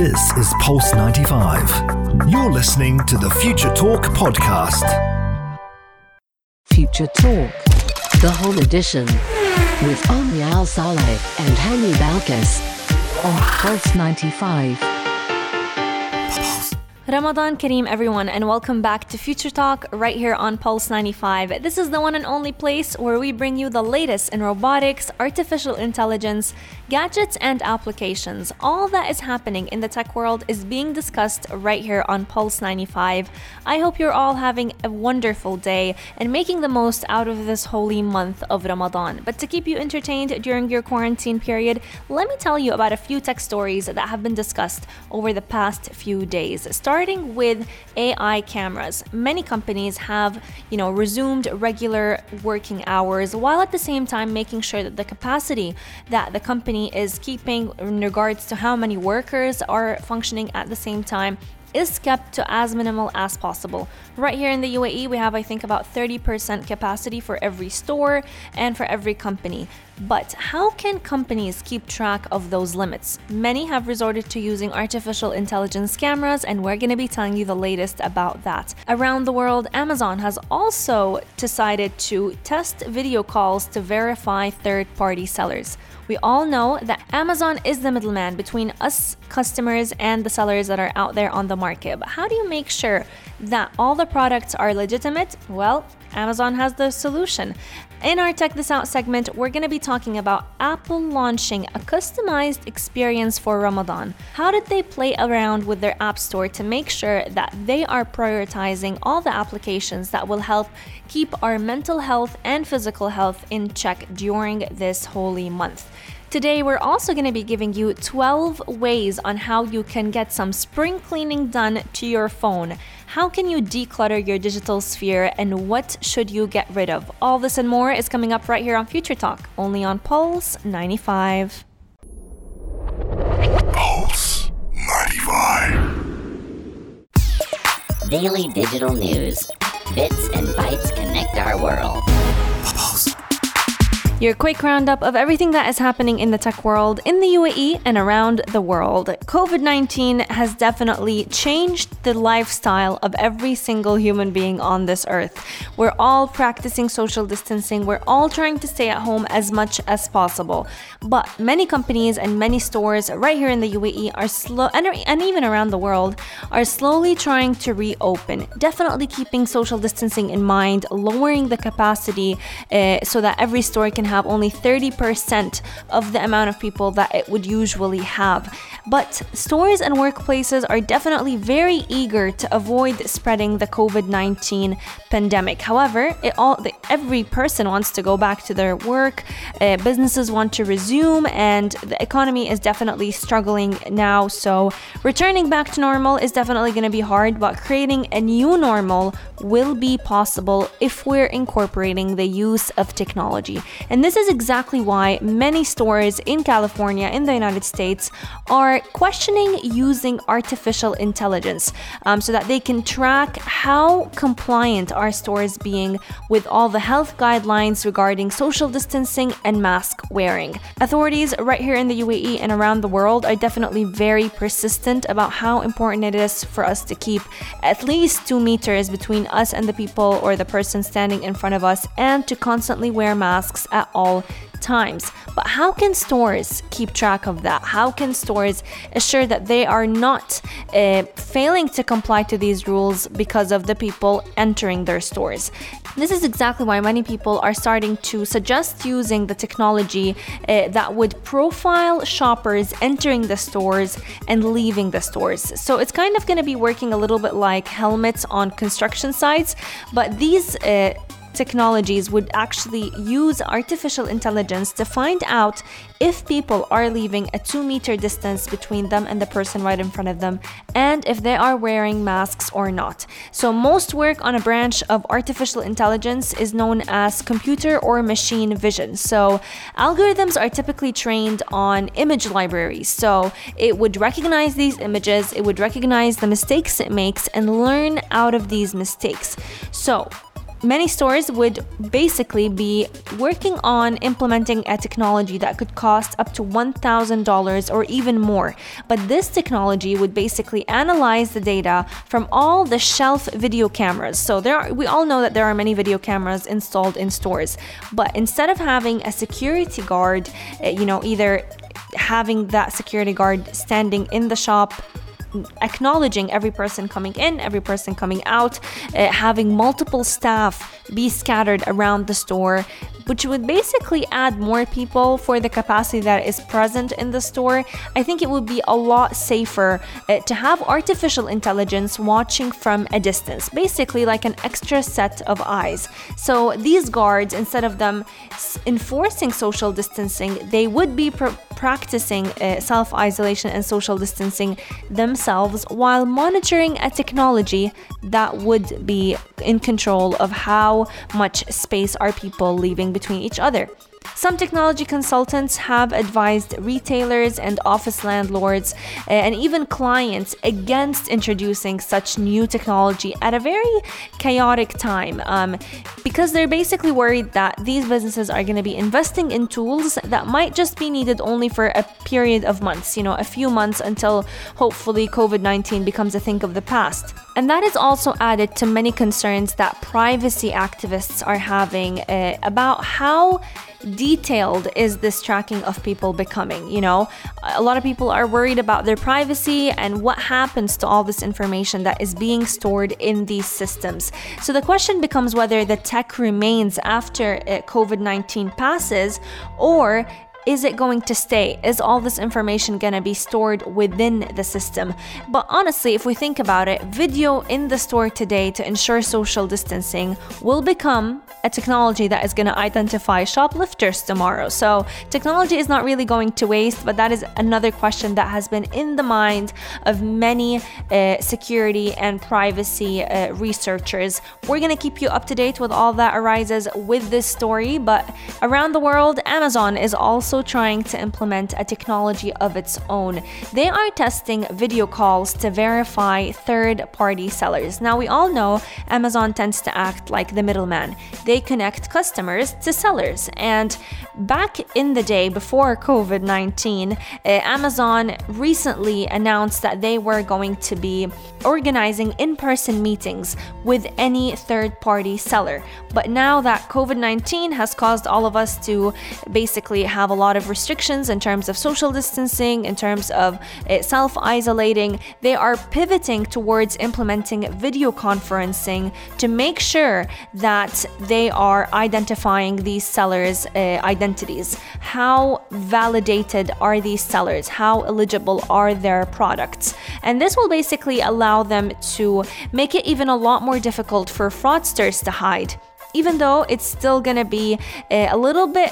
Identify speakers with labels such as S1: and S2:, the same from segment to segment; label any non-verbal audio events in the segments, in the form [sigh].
S1: This is Pulse 95. You're listening to the Future Talk podcast.
S2: Future Talk, the whole edition, with Omni Al Saleh and Hani Balkis on Pulse 95.
S3: Ramadan Kareem, everyone, and welcome back to Future Talk right here on Pulse 95. This is the one and only place where we bring you the latest in robotics, artificial intelligence, gadgets, and applications. All that is happening in the tech world is being discussed right here on Pulse 95. I hope you're all having a wonderful day and making the most out of this holy month of Ramadan. But to keep you entertained during your quarantine period, let me tell you about a few tech stories that have been discussed over the past few days. Starting with AI cameras. Many companies have, you know, resumed regular working hours while at the same time making sure that the capacity that the company is keeping in regards to how many workers are functioning at the same time is kept to as minimal as possible. Right here in the UAE, we have, I think, about 30% capacity for every store and for every company. But how can companies keep track of those limits? Many have resorted to using artificial intelligence cameras, and we're going to be telling you the latest about that. Around the world, Amazon has also decided to test video calls to verify third party sellers. We all know that Amazon is the middleman between us customers and the sellers that are out there on the market. But how do you make sure that all the products are legitimate? Well, Amazon has the solution. In our Tech This Out segment, we're going to be talking about Apple launching a customized experience for Ramadan. How did they play around with their App Store to make sure that they are prioritizing all the applications that will help keep our mental health and physical health in check during this holy month? Today, we're also going to be giving you 12 ways on how you can get some spring cleaning done to your phone. How can you declutter your digital sphere and what should you get rid of? All this and more is coming up right here on Future Talk, only on Pulse 95.
S1: Pulse 95.
S4: Daily digital news. Bits and bytes connect our world.
S3: Your quick roundup of everything that is happening in the tech world in the UAE and around the world. COVID 19 has definitely changed the lifestyle of every single human being on this earth. We're all practicing social distancing, we're all trying to stay at home as much as possible. But many companies and many stores right here in the UAE are slow, and, and even around the world, are slowly trying to reopen. Definitely keeping social distancing in mind, lowering the capacity uh, so that every store can have only 30% of the amount of people that it would usually have. But stores and workplaces are definitely very eager to avoid spreading the COVID 19 pandemic. However, all, every person wants to go back to their work, uh, businesses want to resume, and the economy is definitely struggling now. So, returning back to normal is definitely going to be hard, but creating a new normal will be possible if we're incorporating the use of technology. And this is exactly why many stores in California, in the United States, are questioning using artificial intelligence um, so that they can track how compliant are stores being with all the health guidelines regarding social distancing and mask wearing. Authorities right here in the UAE and around the world are definitely very persistent about how important it is for us to keep at least two meters between us and the people or the person standing in front of us and to constantly wear masks at all times. But how can stores keep track of that? How can stores assure that they are not uh, failing to comply to these rules because of the people entering their stores? This is exactly why many people are starting to suggest using the technology uh, that would profile shoppers entering the stores and leaving the stores. So it's kind of going to be working a little bit like helmets on construction sites, but these uh, technologies would actually use artificial intelligence to find out if people are leaving a two meter distance between them and the person right in front of them, and if they are wearing masks or not. So, most work on a branch of artificial intelligence is known as computer or machine vision. So, algorithms are typically trained on image libraries. So, it would recognize these images, it would recognize the mistakes it makes, and learn out of these mistakes. So, many stores would basically be working on implementing a technology that could cost up to $1,000 or even more. But this technology would basically analyze the data from all the shelf video cameras. So there are, we all know that there are many video cameras installed in stores, but instead of having a security guard, uh, you know, either having that security guard standing in the shop acknowledging every person coming in, every person coming out, uh, having multiple staff be scattered around the store, which would basically add more people for the capacity that is present in the store. I think it would be a lot safer uh, to have artificial intelligence watching from a distance, basically like an extra set of eyes. So these guards, instead of them enforcing social distancing, they would be pr- practicing uh, self isolation and social distancing themselves while monitoring a technology that would be in control of how much space are people leaving between each other. Some technology consultants have advised retailers and office landlords uh, and even clients against introducing such new technology at a very chaotic time um, because they're basically worried that these businesses are going to be investing in tools that might just be needed only for a period of months, you know, a few months until hopefully COVID 19 becomes a thing of the past. And that is also added to many concerns that privacy activists are having uh, about how detailed is this tracking of people becoming you know? A lot of people are worried about their privacy and what happens to all this information that is being stored in these systems. So the question becomes whether the tech remains after uh, covid-19 passes or is it going to stay? Is all this information going to be stored within the system? But honestly, if we think about it, video in the store today to ensure social distancing will become a technology that is going to identify shoplifters tomorrow. So, technology is not really going to waste, but that is another question that has been in the mind of many uh, security and privacy uh, researchers. We're going to keep you up to date with all that arises with this story, but around the world, Amazon is also also trying to implement a technology of its own. They are testing video calls to verify third party sellers. Now, we all know Amazon tends to act like the middleman, they connect customers to sellers. And back in the day before COVID 19, uh, Amazon recently announced that they were going to be organizing in person meetings with any third party seller. But now that COVID 19 has caused all of us to basically have a lot of restrictions in terms of social distancing, in terms of uh, self isolating. They are pivoting towards implementing video conferencing to make sure that they are identifying these sellers' uh, identities. How validated are these sellers? How eligible are their products? And this will basically allow them to make it even a lot more difficult for fraudsters to hide even though it's still to be uh, a little bit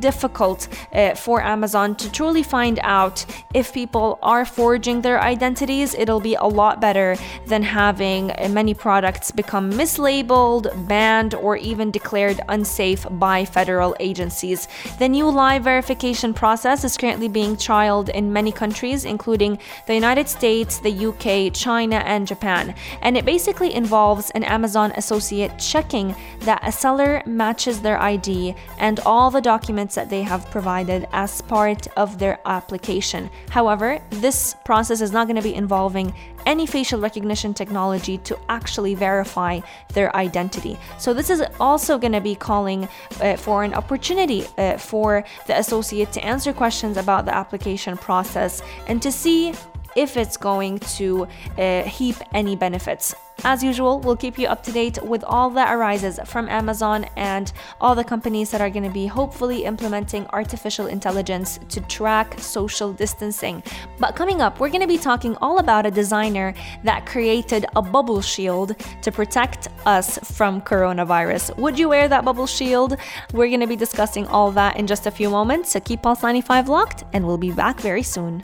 S3: difficult uh, for Amazon to truly find out if people are forging their identities. It'll be a lot better than having uh, many products become mislabeled, banned, or even declared unsafe by federal agencies. The new live verification process is currently being trialed in many countries, including the United States, the UK, China, and Japan. And it basically involves an Amazon associate checking that a seller matches their ID and all the documents documents that they have provided as part of their application. However, this process is not going to be involving any facial recognition technology to actually verify their identity. So, this is also going to be calling uh, for an opportunity uh, for the associate to answer questions about the application process and to see if it's going to uh, heap any benefits. As usual, we'll keep you up to date with all that arises from Amazon and all the companies that are going to be hopefully implementing artificial intelligence to track social distancing. But coming up, we're going to be talking all about a designer that created a bubble shield to protect us from coronavirus. Would you wear that bubble shield? We're going to be discussing all that in just a few moments, so keep Pulse 95 locked, and we'll be back very soon.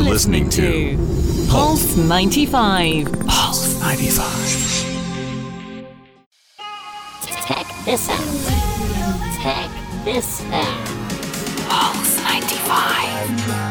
S5: You're, You're listening, listening, to Pulse 95. Pulse
S4: 95. Check this out. Check this out.
S5: Pulse 95.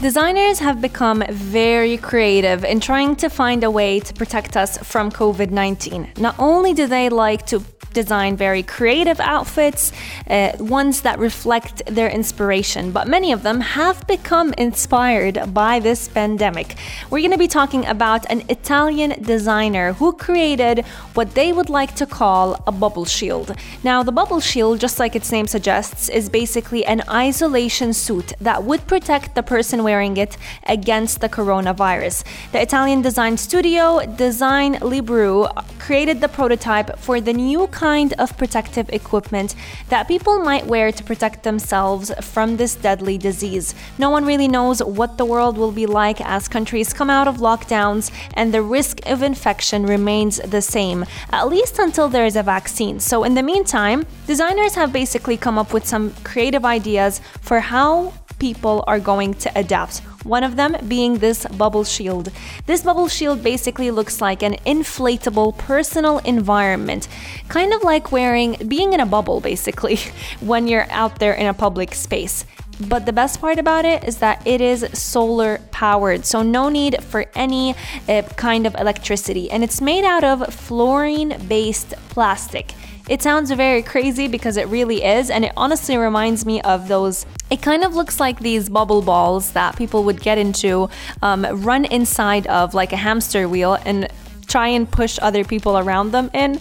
S3: Designers have become very creative in trying to find a way to protect us from COVID 19. Not only do they like to design very creative outfits, uh, ones that reflect their inspiration, but many of them have become inspired by this pandemic. We're going to be talking about an Italian designer who created what they would like to call a bubble shield. Now, the bubble shield, just like its name suggests, is basically an isolation suit that would protect the person wearing it against the coronavirus. The Italian design studio Design Libero created the prototype for the new kind of protective equipment that people might wear to protect themselves from this deadly disease. No one really knows what the world will be like as countries come out of lockdowns and the risk of infection remains the same, at least until there is a vaccine. So, in the meantime, designers have basically come up with some creative ideas for how people are going to adapt one of them being this bubble shield. This bubble shield basically looks like an inflatable personal environment, kind of like wearing, being in a bubble basically, [laughs] when you're out there in a public space. But the best part about it is that it is solar powered, so no need for any uh, kind of electricity. And it's made out of fluorine based plastic. It sounds very crazy because it really is, and it honestly reminds me of those. It kind of looks like these bubble balls that people would get into, um, run inside of like a hamster wheel, and try and push other people around them in.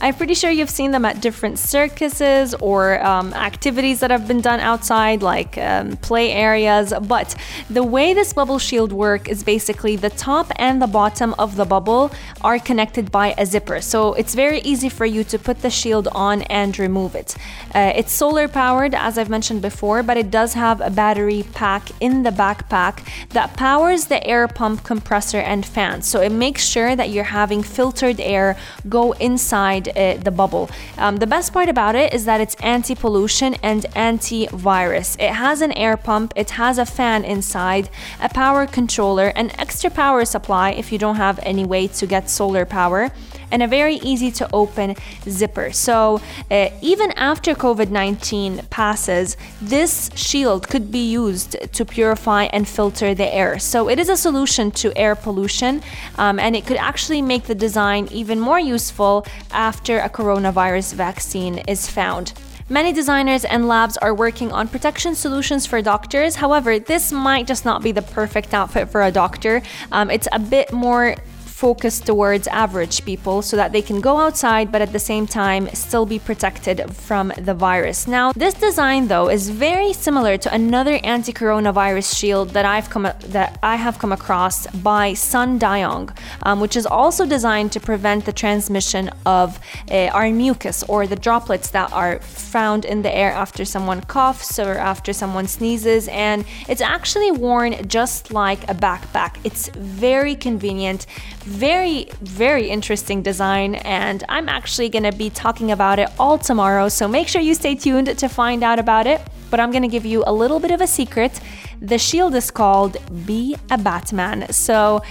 S3: I'm pretty sure you've seen them at different circuses or um, activities that have been done outside, like um, play areas. But the way this bubble shield work is basically the top and the bottom of the bubble are connected by a zipper. So it's very easy for you to put the shield on and remove it. Uh, it's solar powered, as I've mentioned before, but it does have a battery pack in the backpack that powers the air pump compressor and fan. So it makes sure that you're having filtered air go inside the bubble. Um, the best part about it is that it's anti pollution and anti virus. It has an air pump, it has a fan inside, a power controller, an extra power supply if you don't have any way to get solar power and a very easy to open zipper. So, uh, even after COVID 19 passes, this shield could be used to purify and filter the air. So, it is a solution to air pollution um, and it could actually make the design even more useful after a coronavirus vaccine is found. Many designers and labs are working on protection solutions for doctors. However, this might just not be the perfect outfit for a doctor. Um, it's a bit more focused towards average people so that they can go outside but at the same time still be protected from the virus. Now, this design though is very similar to another anti-coronavirus shield that I've come that I have come across by Sun Dayong, um, which is also designed to prevent the transmission of uh, our mucus or the droplets that are found in the air after someone coughs or after someone sneezes and it's actually worn just like a backpack. It's very convenient, very, very interesting design, and I'm actually to be talking about it all tomorrow. So make sure you stay tuned to find out about it. But I'm to give you a little bit of a secret. The shield is called Be a Batman. So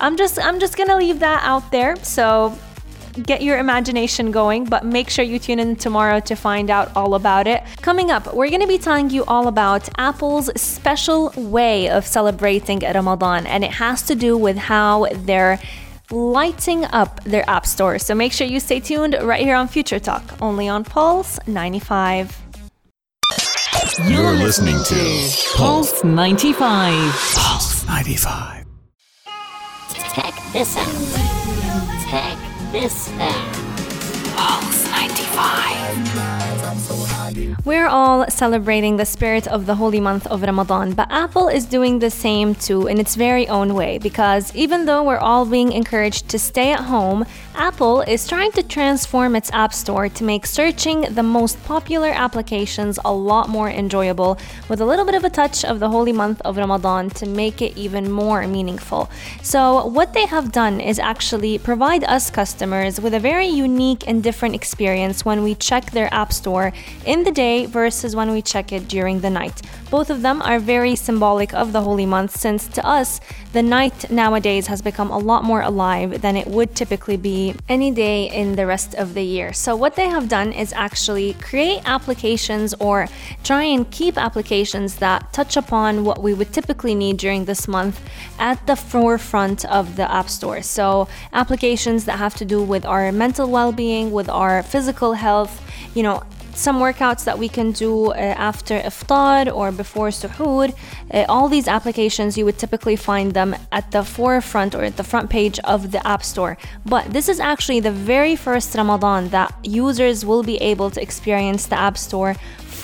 S3: I'm just I'm just to leave that out there. So get your imagination going, but make sure you tune in tomorrow to find out all about it. Coming up, we're going to be telling you all about Apple's special way of celebrating Ramadan, and it has to do with how they're lighting up their app store. So make sure you stay tuned right here on Future Talk, only on Pulse 95.
S1: You're listening to
S5: Pulse 95.
S1: Pulse 95.
S4: Check this out. Check this out.
S5: Pulse 95.
S3: We're all celebrating the spirit of the holy month of Ramadan, but Apple is doing the same too in its very own way because even though we're all being encouraged to stay at home, Apple is trying to transform its App Store to make searching the most popular applications a lot more enjoyable with a little bit of a touch of the holy month of Ramadan to make it even more meaningful. So, what they have done is actually provide us customers with a very unique and different experience when we check their App Store in the day versus when we check it during the night. Both of them are very symbolic of the holy month since to us, the night nowadays has become a lot more alive than it would typically be any day in the rest of the year. So, what they have done is actually create applications or try and keep applications that touch upon what we would typically need during this month at the forefront of the App Store. So, applications that have to do with our mental well being, with our physical health, you know, some workouts that we can do uh, after iftar or before suhoor. Uh, all these applications, you would typically find them at the forefront or at the front page of the App Store. But this is actually the very first Ramadan that users will be able to experience the App Store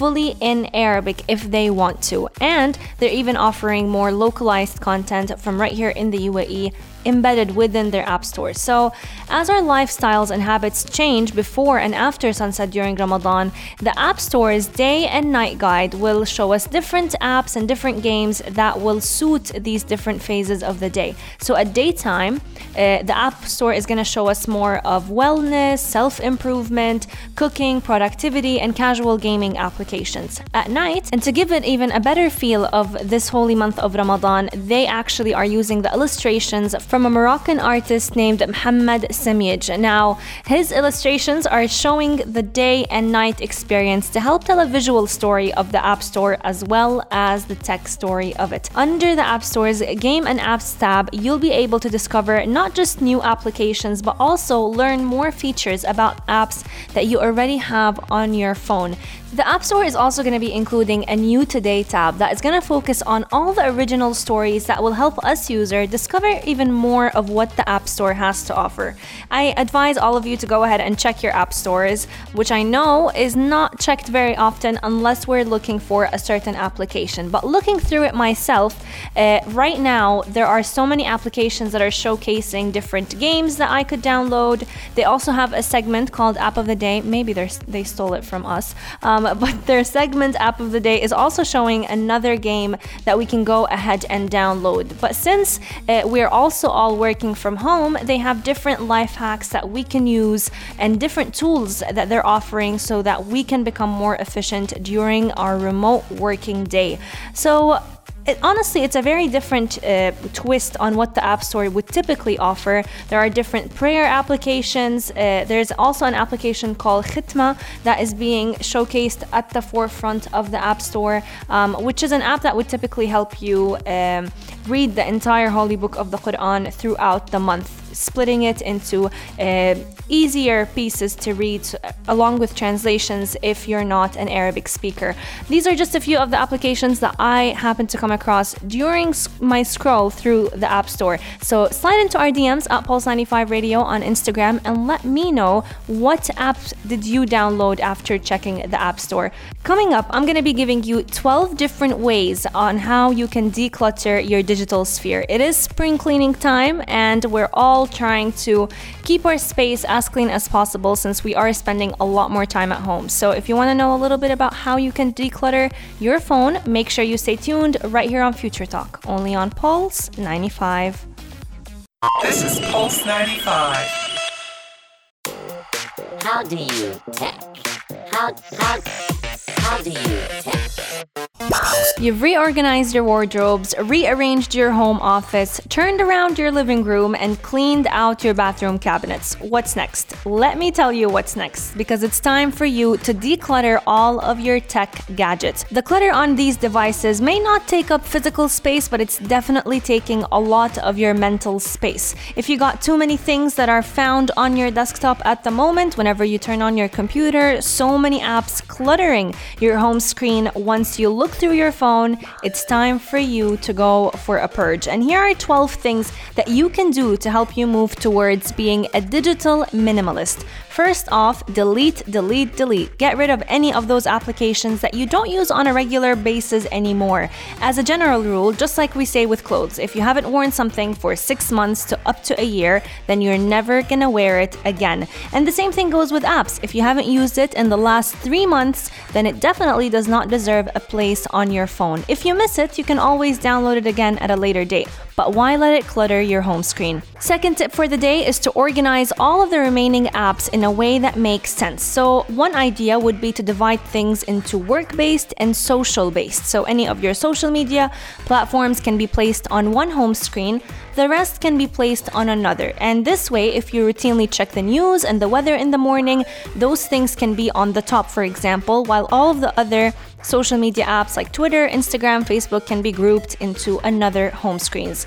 S3: fully in Arabic if they want to. And they're even offering more localized content from right here in the UAE embedded within their app store. So, as our lifestyles and habits change before and after sunset during Ramadan, the App Store's day and night guide will show us different apps and different games that will suit these different phases of the day. So, at daytime, uh, the App Store is going to show us more of wellness, self improvement, cooking, productivity, and casual gaming applications. At night, and to give it even a better feel of this holy month of Ramadan, they actually are using the illustrations from a Moroccan artist named Mohamed Semij. Now, his illustrations are showing the day and night experience to help tell a visual story of the App Store as well as the tech story of it. Under the App Store's Game and Apps tab, you'll be able to discover not just new applications but also learn more features about apps that you already have on your phone. The App Store is also going to be including a new Today tab that is going to focus on all the original stories that will help us user discover even more of what the App Store has to offer. I advise all of you to go ahead and check your app stores, which I know is not checked very often unless we're looking for a certain application. But looking through it myself, uh, right now there are so many applications that are showcasing different games that I could download. They also have a segment called App of the Day. Maybe they stole it from us. Um, but their segment app of the day is also showing another game that we can go ahead and download. But since uh, we're also all working from home, they have different life hacks that we can use and different tools that they're offering so that we can become more efficient during our remote working day. So it, honestly, it's a very different uh, twist on what the App Store would typically offer. There are different prayer applications. Uh, there's also an application called Khitma that is being showcased at the forefront of the App Store, um, which is an app that would typically help you um, read the entire Holy Book of the Quran throughout the month splitting it into uh, easier pieces to read along with translations if you're not an Arabic speaker. These are just a few of the applications that I happened to come across during my scroll through the App Store. So slide into our DMs at Pulse95 Radio on Instagram and let me know what apps did you download after checking the App Store. Coming up, I'm going to be giving you 12 different ways on how you can declutter your digital sphere. It is spring cleaning time and we're all trying to keep our space as clean as possible since we are spending a lot more time at home. So, if you want to know a little bit about how you can declutter your phone, make sure you stay tuned right here on Future Talk, only on Pulse 95.
S6: This is Pulse 95.
S4: How do you tech? How, how, how do you tech?
S3: You've reorganized your wardrobes, rearranged your home office, turned around your living room, and cleaned out your bathroom cabinets. What's next? Let me tell you what's next, because it's time for you to declutter all of your tech gadgets. The clutter on these devices may not take up physical space, but it's definitely taking a lot of your mental space. If you got too many things that are found on your desktop at the moment, whenever you turn on your computer, so many apps cluttering your home screen once you look through your phone, it's time for you to go for a purge. And here are 12 things that you can do to help you move towards being a digital minimalist. First off, delete, delete, delete. Get rid of any of those applications that you don't use on a regular basis anymore. As a general rule, just like we say with clothes, if you haven't worn something for six months to up to a year, then you're never gonna wear it again. And the same thing goes with apps. If you haven't used it in the last three months, then it definitely does not deserve a place on your phone. If you miss it, you can always download it again at a later date. But why let it clutter your home screen? Second tip for the day is to organize all of the remaining apps in a way that makes sense. So, one idea would be to divide things into work based and social based. So, any of your social media platforms can be placed on one home screen, the rest can be placed on another. And this way, if you routinely check the news and the weather in the morning, those things can be on the top, for example, while all of the other social media apps like Twitter, Instagram, Facebook can be grouped into another home screens.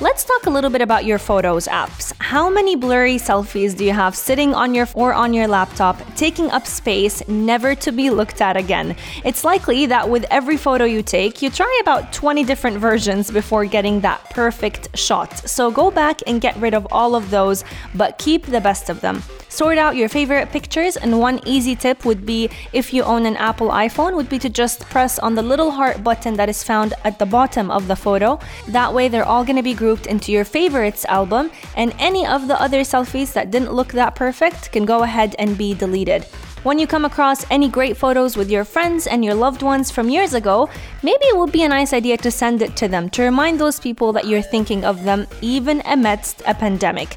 S3: Let's talk a little bit about your Photos apps. How many blurry selfies do you have sitting on your or on your laptop, taking up space, never to be looked at again? It's likely that with every photo you take, you try about 20 different versions before getting that perfect shot. So go back and get rid of all of those, but keep the best of them. Sort out your favorite pictures, and one easy tip would be if you own an Apple iPhone, would be to just press on the little heart button that is found at the bottom of the photo. That way, they're all going to be grouped into your favorites album, and any of the other selfies that didn't look that perfect can go ahead and be deleted. When you come across any great photos with your friends and your loved ones from years ago, maybe it would be a nice idea to send it to them to remind those people that you're thinking of them even amidst a pandemic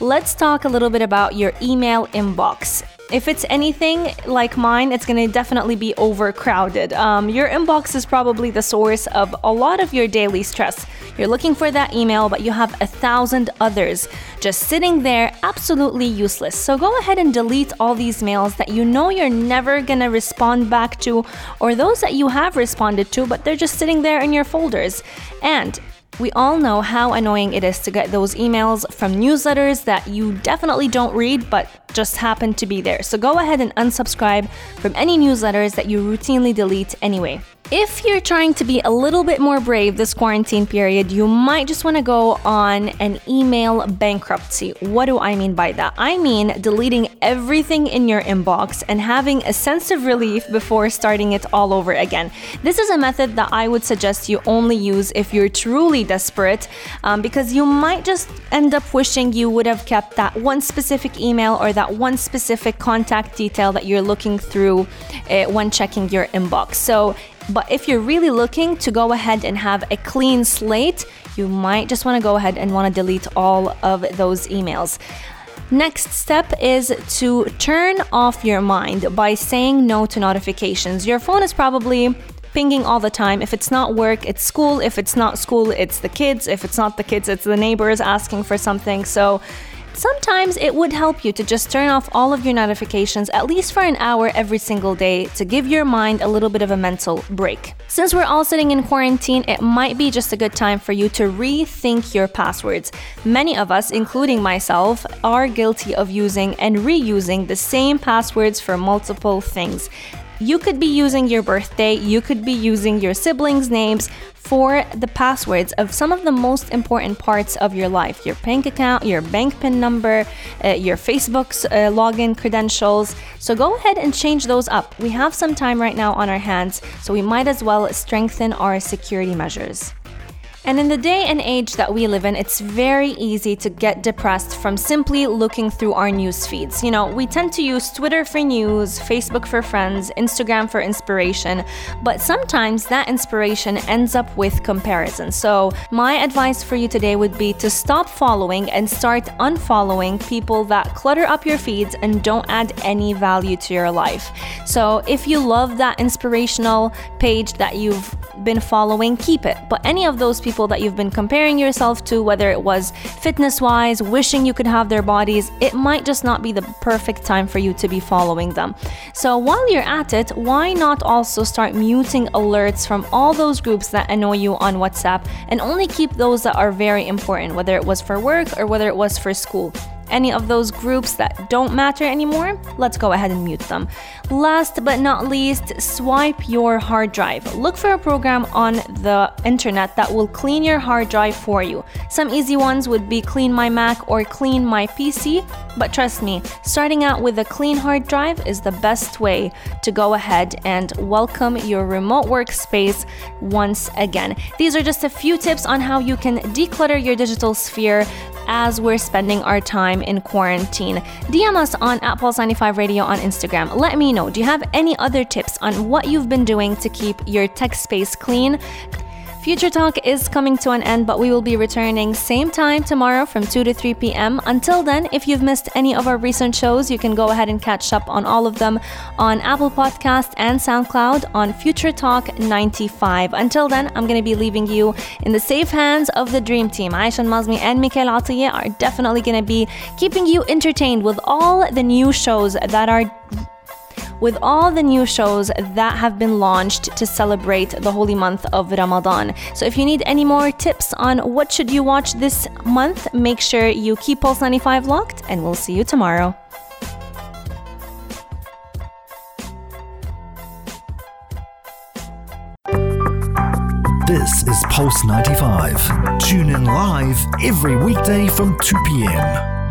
S3: let's talk a little bit about your email inbox. If it's anything like mine, it's to definitely be overcrowded. Um, your inbox is probably the source of a lot of your daily stress. You're looking for that email, but you have a thousand others just sitting there, absolutely useless. So go ahead and delete all these mails that you know you're never to respond back to, or those that you have responded to, but they're just sitting there in your folders. And we all know how annoying it is to get those emails from newsletters that you definitely don't read but just happen to be there. So go ahead and unsubscribe from any newsletters that you routinely delete anyway. If you're trying to be a little bit more brave this quarantine period, you might just want to go on an email bankruptcy. What do I mean by that? I mean deleting everything in your inbox and having a sense of relief before starting it all over again. This is a method that I would suggest you only use if you're truly desperate, um, because you might just end up wishing you would have kept that one specific email or that one specific contact detail that you're looking through uh, when checking your inbox. So but if you're really looking to go ahead and have a clean slate, you might just want to go ahead and want to delete all of those emails. Next step is to turn off your mind by saying no to notifications. Your phone is probably pinging all the time. If it's not work, it's school. If it's not school, it's the kids. If it's not the kids, it's the neighbors asking for something. So Sometimes it would help you to just turn off all of your notifications at least for an hour every single day to give your mind a little bit of a mental break. Since we're all sitting in quarantine, it might be just a good time for you to rethink your passwords. Many of us, including myself, are guilty of using and reusing the same passwords for multiple things. You could be using your birthday, you could be using your siblings' names for the passwords of some of the most important parts of your life your bank account, your bank PIN number, uh, your Facebook's uh, login credentials. So go ahead and change those up. We have some time right now on our hands, so we might as well strengthen our security measures. And in the day and age that we live in, it's very easy to get depressed from simply looking through our news feeds. You know, we tend to use Twitter for news, Facebook for friends, Instagram for inspiration, but sometimes that inspiration ends up with comparison. So, my advice for you today would be to stop following and start unfollowing people that clutter up your feeds and don't add any value to your life. So, if you love that inspirational page that you've been following, keep it. But any of those people that you've been comparing yourself to, whether it was fitness wise, wishing you could have their bodies, it might just not be the perfect time for you to be following them. So while you're at it, why not also start muting alerts from all those groups that annoy you on WhatsApp and only keep those that are very important, whether it was for work or whether it was for school? Any of those groups that don't matter anymore, let's go ahead and mute them. Last but not least, swipe your hard drive. Look for a program on the internet that will clean your hard drive for you. Some easy ones would be Clean My Mac or Clean My PC, but trust me, starting out with a clean hard drive is the best way to go ahead and welcome your remote workspace once again. These are just a few tips on how you can declutter your digital sphere as we're spending our time in quarantine. DM us on at Pulse95 Radio on Instagram. Let me know. Do you have any other tips on what you've been doing to keep your tech space clean? Future Talk is coming to an end, but we will be returning same time tomorrow from 2 to 3 p.m. Until then, if you've missed any of our recent shows, you can go ahead and catch up on all of them on Apple Podcast and SoundCloud on Future Talk 95. Until then, I'm going to be leaving you in the safe hands of the Dream Team. Aisha Mazmi and Mikhail Atiye are definitely going to be keeping you entertained with all the new shows that are with all the new shows that have been launched to celebrate the holy month of Ramadan. So if you need any more tips on what should you watch this month, make sure you keep Pulse 95 locked and we'll see you tomorrow.
S1: This is Pulse 95. Tune in live every weekday from 2 p.m.